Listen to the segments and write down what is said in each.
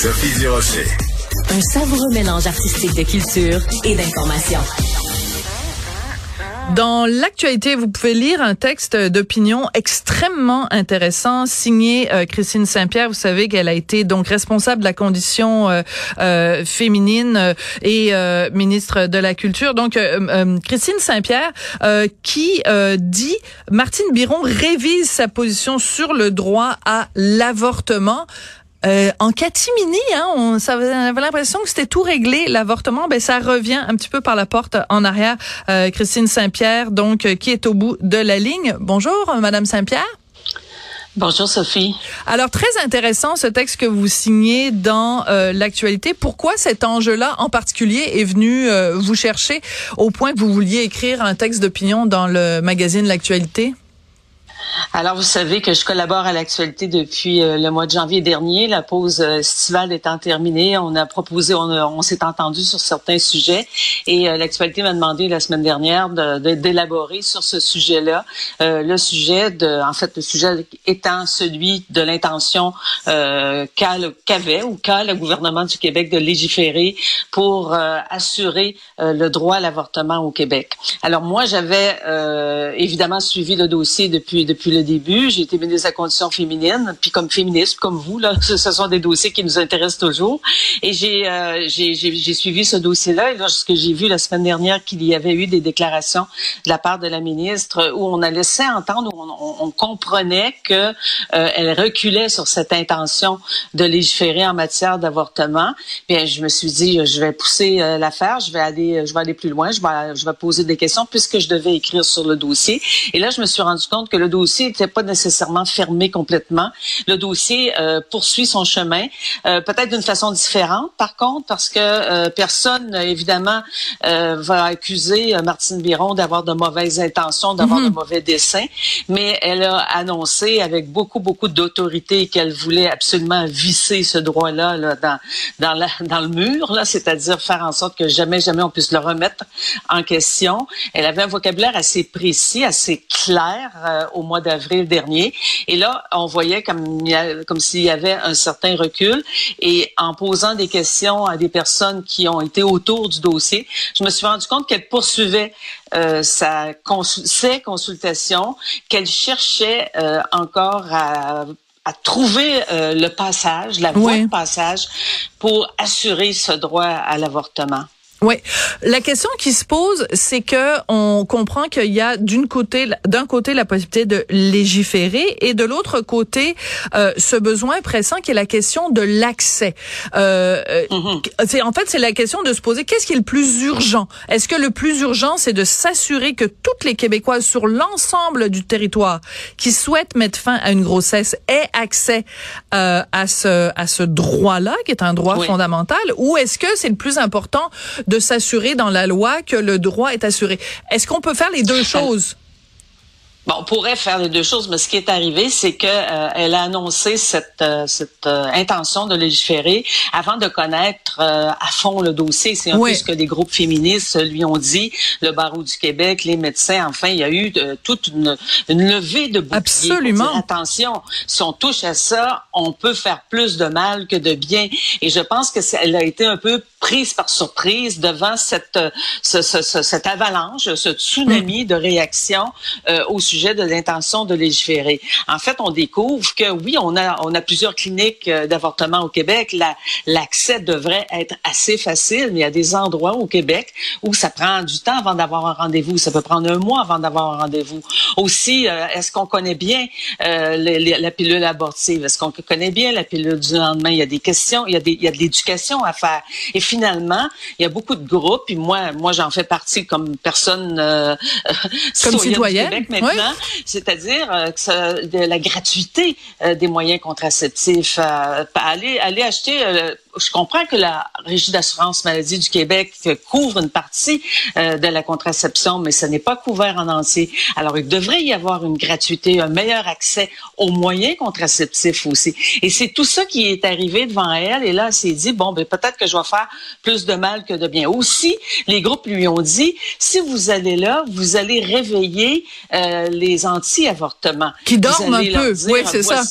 Sophie Durocher. Un savoureux mélange artistique de culture et d'information. Dans l'actualité, vous pouvez lire un texte d'opinion extrêmement intéressant signé euh, Christine Saint-Pierre. Vous savez qu'elle a été donc responsable de la condition euh, euh, féminine et ministre de la Culture. Donc Christine Saint-Pierre qui dit Martine Biron révise sa position sur le droit à l'avortement. Euh, en catimini, hein, on, ça, avait l'impression que c'était tout réglé, l'avortement. Ben, ça revient un petit peu par la porte en arrière. Euh, Christine Saint-Pierre, donc, euh, qui est au bout de la ligne. Bonjour, Madame Saint-Pierre. Bonjour Sophie. Alors très intéressant ce texte que vous signez dans l'actualité. Pourquoi cet enjeu-là en particulier est venu vous chercher au point que vous vouliez écrire un texte d'opinion dans le magazine L'actualité? Alors, vous savez que je collabore à l'actualité depuis euh, le mois de janvier dernier. La pause euh, estivale étant terminée, on a proposé, on, s'est entendu sur certains sujets et euh, l'actualité m'a demandé la semaine dernière de, d'élaborer sur ce sujet-là. le sujet de, en fait, le sujet étant celui de l'intention qu'avait ou qu'a le gouvernement du Québec de légiférer pour assurer le droit à l'avortement au Québec. Alors moi, j'avais évidemment suivi le dossier depuis depuis le début. J'ai été ministre de la condition féminine, puis comme féministe, comme vous, là, ce, sont des dossiers qui nous intéressent toujours. Et j'ai euh, j'ai suivi ce dossier-là. Et lorsque j'ai vu la semaine dernière qu'il y avait eu des déclarations de la part de la ministre où on a laissé entendre, où on, comprenait que euh, reculait sur cette intention de légiférer en matière d'avortement, bien, je me suis dit, je vais pousser euh, l'affaire, je vais aller, je vais aller plus loin, je vais, je vais poser des questions puisque je devais écrire sur le dossier. Et là, je me suis rendu compte que le dossier dossier n'était pas nécessairement fermé complètement. Le dossier euh, poursuit son chemin, euh, peut-être d'une façon différente, par contre, parce que euh, personne, évidemment, va accuser Martine Biron d'avoir de mauvaises intentions, d'avoir de mhm. mauvais desseins, mais elle a annoncé avec beaucoup, beaucoup d'autorité qu'elle voulait absolument visser ce droit-là là, dans, dans, la, dans le mur, là, c'est-à-dire faire en sorte que jamais, jamais on puisse le remettre en question. Elle avait un vocabulaire assez précis, assez clair au mois d'avril dernier. Et là, on voyait comme, comme s'il y avait un certain recul. Et en posant des questions à des personnes qui ont été autour du dossier, je me suis rendu compte qu'elle poursuivait euh, sa ses consultations, qu'elle cherchait euh, encore à à trouver euh, le passage, la voie de passage pour assurer ce droit à l'avortement. Oui, la question qui se pose, c'est que on comprend qu'il y a d'une côté, d'un côté la possibilité de légiférer et de l'autre côté euh, ce besoin pressant qui est la question de l'accès. Euh. C'est en fait c'est la question de se poser qu'est-ce qui est le plus urgent? Est-ce que le plus urgent c'est de s'assurer que toutes les Québécoises sur l'ensemble du territoire qui souhaitent mettre fin à une grossesse aient accès euh, à ce à ce droit-là qui est un droit fondamental, ou est-ce que c'est le plus important de s'assurer dans la loi que le droit est assuré. Est-ce qu'on peut faire les deux choses? Bon, on pourrait faire les deux choses, mais ce qui est arrivé, c'est que euh, elle a annoncé cette, euh, cette euh, intention de légiférer avant de connaître à fond le dossier. C'est un peu ce que les groupes féministes lui ont dit, le barreau du Québec, les médecins. Enfin, il y a eu toute une, une, levée de boucliers. Absolument. attention, si on touche à ça, on peut faire plus de mal que de bien. Et je pense que elle a été un peu prise par surprise devant cette, ce, ce, cette avalanche, ce tsunami de réactions au sujet de l'intention de légiférer. En fait, on découvre que oui, on a on a plusieurs cliniques euh, d'avortement au Québec. L'accès devrait être assez facile, mais il y a des endroits au Québec où ça prend du temps avant d'avoir un rendez-vous. Ça peut prendre un mois avant d'avoir un rendez-vous. Aussi, euh, est-ce qu'on connaît bien euh, la pilule abortive? Est-ce qu'on connaît bien la pilule du lendemain? Il y a des questions, il y a des il y a de l'éducation à faire. Et finalement, il y a beaucoup de groupes. Et moi, moi, j'en fais partie comme personne comme citoyenne. Québec maintenant c'est-à-dire euh, de la gratuité euh, des moyens contraceptifs. Euh, aller, aller acheter je comprends que la Régie d'assurance maladie du Québec couvre une partie de la contraception, mais ce n'est pas couvert en entier. Alors, il devrait y avoir une gratuité, un meilleur accès aux moyens contraceptifs aussi. Et c'est tout ça qui est arrivé devant elle. Et là, elle s'est dit, bon, ben, peut-être que je vais faire plus de mal que de bien. Aussi, les groupes lui ont dit, si vous allez là, vous allez réveiller les anti-avortements. Qui dorment un peu, oui, c'est ça.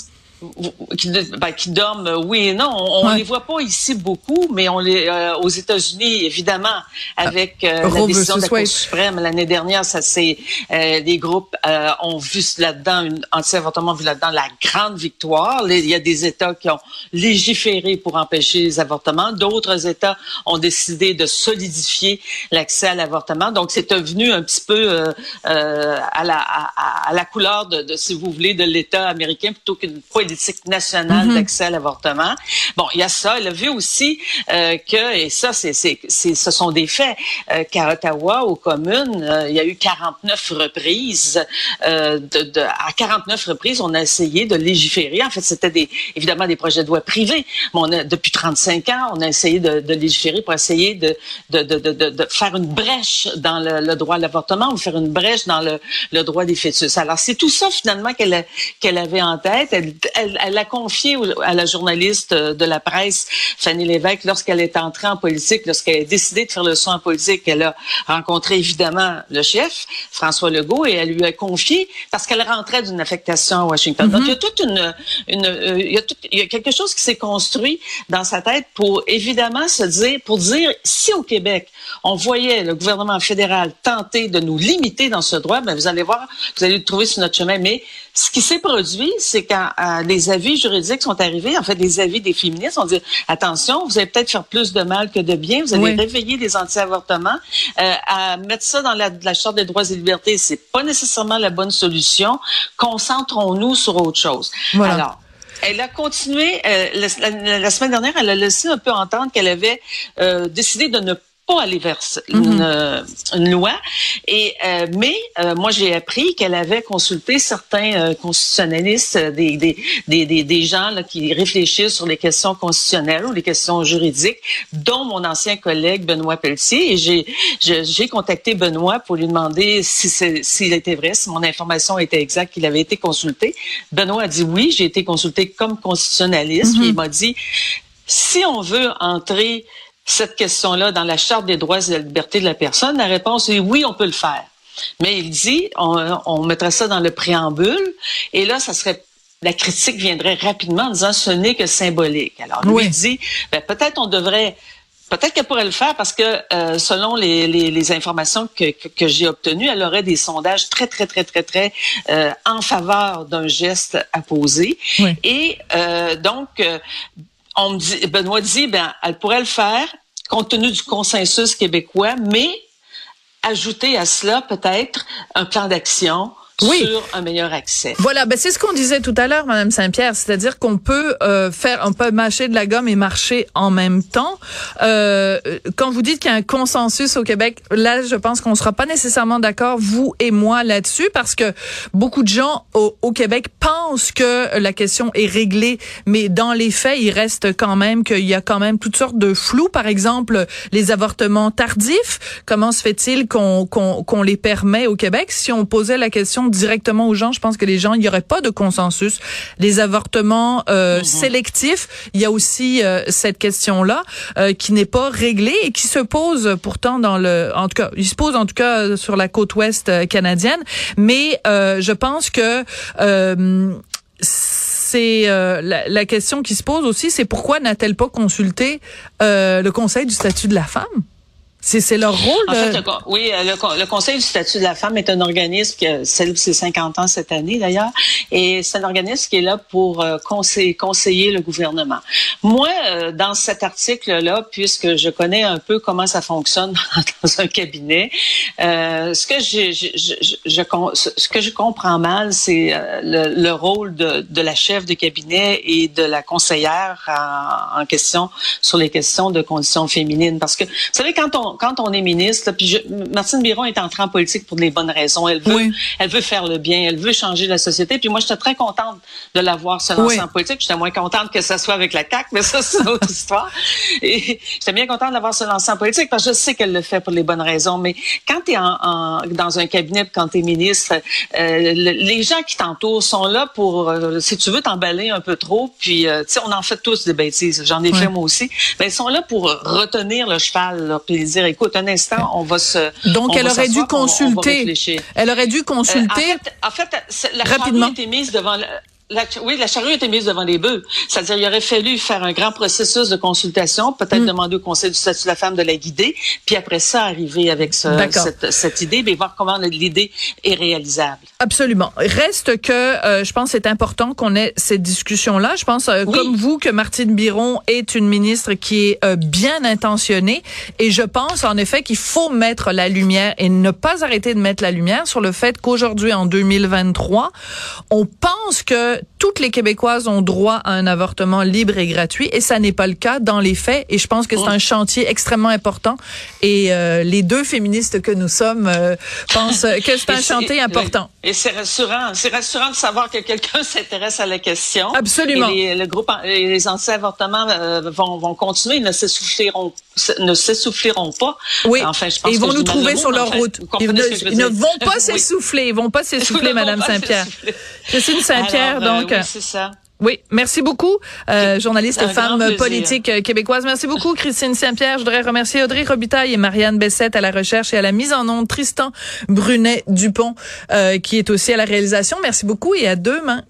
Qui, ben, qui, dorment, oui et non. On, les voit pas ici beaucoup, mais on les euh, aux États-Unis, évidemment, avec euh, la décision de la Cour suprême l'année dernière, ça c'est euh, les groupes ont vu là-dedans une anti-avortement vu là-dedans la grande victoire. il y a des États qui ont légiféré pour empêcher les avortements, d'autres États ont décidé de solidifier l'accès à l'avortement. Donc c'est devenu un petit peu à la à, la couleur de, de, si vous voulez de l'État américain plutôt qu'une politique nationale mhm. d'accès à l'avortement. Bon, il y a ça. Elle a vu aussi euh, que, et ça, c'est, c'est, c'est, ce sont des faits, euh, qu'à Ottawa, aux communes, euh, il y a eu 49 reprises. Euh, de, de, à 49 reprises, on a essayé de légiférer. En fait, c'était des, évidemment des projets de loi privés. Mais on a, depuis 35 ans, on a essayé de, de légiférer pour essayer de, de, de, de, de faire une brèche dans le, le, droit à l'avortement ou faire une brèche dans le, le droit des fœtus. Alors, c'est tout ça, finalement, qu'elle, qu'elle avait en tête. Elle, elle, elle a confié à la journaliste euh, de la presse, Fanny Lévesque, lorsqu'elle est entrée en politique, lorsqu'elle a décidé de faire le son en politique, elle a rencontré évidemment le chef, François Legault, et elle lui a confié, parce qu'elle rentrait d'une affectation à Washington. Donc, il y a toute une, une euh, il, y a tout, il y a quelque chose qui s'est construit dans sa tête pour évidemment se dire, pour dire, si au Québec, on voyait le gouvernement fédéral tenter de nous limiter dans ce droit, ben vous allez voir, vous allez le trouver sur notre chemin. Mais ce qui s'est produit, c'est quand les avis juridiques sont arrivés, en fait, les avis des féministes, on dit attention, vous allez peut-être faire plus de mal que de bien, vous allez réveiller des anti-avortements, euh, à mettre ça dans la, la charte des droits et libertés, c'est pas nécessairement la bonne solution. Concentrons-nous sur autre chose. Alors. Elle a continué, euh, la, semaine dernière, elle a laissé un peu entendre qu'elle avait euh, décidé de ne pas aller vers une, mm-hmm. une loi. Et euh, mais euh, moi j'ai appris qu'elle avait consulté certains euh, constitutionnalistes, des des, des, des, gens là, qui réfléchissent sur les questions constitutionnelles ou les questions juridiques, dont mon ancien collègue Benoît Pelletier. Et j'ai j'ai contacté Benoît pour lui demander si s'il était vrai, si mon information était exacte, qu'il avait été consulté. Benoît a dit oui, j'ai été consulté comme constitutionnaliste. Mm-hmm. il m'a dit si on veut entrer cette question-là dans la Charte des droits et de la liberté de la personne? La réponse est oui, on peut le faire. Mais il dit, on, on mettrait ça dans le préambule, et là, ça serait la critique viendrait rapidement en disant ce n'est que symbolique. Alors lui il dit ben, peut-être on devrait Peut-être qu'elle pourrait le faire parce que euh, selon les, les, les, informations que, que, j'ai obtenues, elle aurait des sondages très, très, très, très, très euh, en faveur d'un geste à poser. Et euh, donc, on me Benoît dit, ben, elle pourrait le faire compte tenu du consensus québécois, mais ajouter à cela peut-être un plan d'action oui. sur un meilleur accès. Voilà, ben c'est ce qu'on disait tout à l'heure, Madame Saint-Pierre, c'est-à-dire qu'on peut euh, faire, on peut mâcher de la gomme et marcher en même temps. Euh, quand vous dites qu'il y a un consensus au Québec, là, je pense qu'on sera pas nécessairement d'accord, vous et moi, là-dessus, parce que beaucoup de gens au, au, Québec pensent que la question est réglée, mais dans les faits, il reste quand même qu'il y a quand même toutes sortes de flous. Par exemple, les avortements tardifs. Comment se fait-il qu'on qu'on qu'on les permet au Québec? Si on posait la question directement aux gens, je pense que les gens, il n'y aurait pas de consensus. Les avortements euh, mhm. sélectifs, il y a aussi euh, cette question-là euh, qui n'est pas réglée et qui se pose pourtant dans le, en tout cas, il se pose en tout cas sur la côte ouest canadienne. Mais je pense que c'est la, la, question qui se pose aussi, c'est pourquoi n'a-t-elle pas consulté le Conseil du statut de la femme? C'est leur rôle. En fait, oui, le, Conseil du statut de la femme est un organisme qui célèbre ses 50 ans cette année d'ailleurs, et c'est un organisme qui est là pour euh, conseiller, conseiller le gouvernement. Moi, euh, dans cet article-là, puisque je connais un peu comment ça fonctionne dans un cabinet, euh, ce que je, je, je, ce que je comprends mal, c'est euh, le, le, rôle de, de, la chef de cabinet et de la conseillère en, en question sur les questions de conditions féminines, parce que vous savez quand on quand on est ministre, puis je, Martine Biron est entrée en politique pour des bonnes raisons. Elle veut, elle veut faire le bien, elle veut changer la société. Puis moi, j'étais très contente de la voir se lancer en politique. J'étais moins contente que ça soit avec la CAC, mais ça, c'est une autre histoire. Et j'étais bien contente de la voir se lancer en politique parce que je sais qu'elle le fait pour les bonnes raisons. Mais quand tu es en, dans un cabinet, quand tu es ministre, euh, les gens qui t'entourent sont là pour, euh, si tu veux t'emballer un peu trop, puis euh, tu sais, on en fait tous des bêtises. J'en ai fait moi aussi. Mais ils sont là pour retenir le cheval, puis dire écoute, un instant, on va se. Donc, elle aurait dû consulter. elle aurait dû consulter. en fait, la rapidement. mise devant. La, oui, la charrue été mise devant les bœufs. C'est-à-dire, il aurait fallu faire un grand processus de consultation, peut-être mm. demander au Conseil du statut de la femme de la guider, puis après ça, arriver avec ce, cette, cette, idée, mais voir comment l'idée est réalisable. Absolument. Reste que euh, je pense c'est important qu'on ait cette discussion-là. Je pense, euh, comme vous, que Martine Biron est une ministre qui est euh, bien intentionnée, et je pense en effet qu'il faut mettre la lumière et ne pas arrêter de mettre la lumière sur le fait qu'aujourd'hui, en 2023, on pense que but toutes les Québécoises ont droit à un avortement libre et gratuit et ça n'est pas le cas dans les faits et je pense que c'est un chantier extrêmement important et euh, les deux féministes que nous sommes euh, pensent que c'est un chantier important. Et c'est rassurant, c'est rassurant de savoir que quelqu'un s'intéresse à la question. Absolument. Et les, le groupe, les anti-avortements euh, vont, vont continuer, ils ne s'essouffleront, ne s'essouffleront pas. Oui. Enfin, je pense ils vont nous trouver sur leur route. Ils, ne, vont pas s'essouffler, ils vont pas s'essouffler, Madame Saint-Pierre. Christine Saint-Pierre, donc. Oui, c'est ça. Oui, merci beaucoup, euh, journaliste et femme politique euh, québécoise. Merci beaucoup, Christine Saint-Pierre. Je voudrais remercier Audrey Robitaille et Marianne Bessette à la recherche et à la mise en onde, Tristan Brunet-Dupont, euh, qui est aussi à la réalisation. Merci beaucoup et à demain.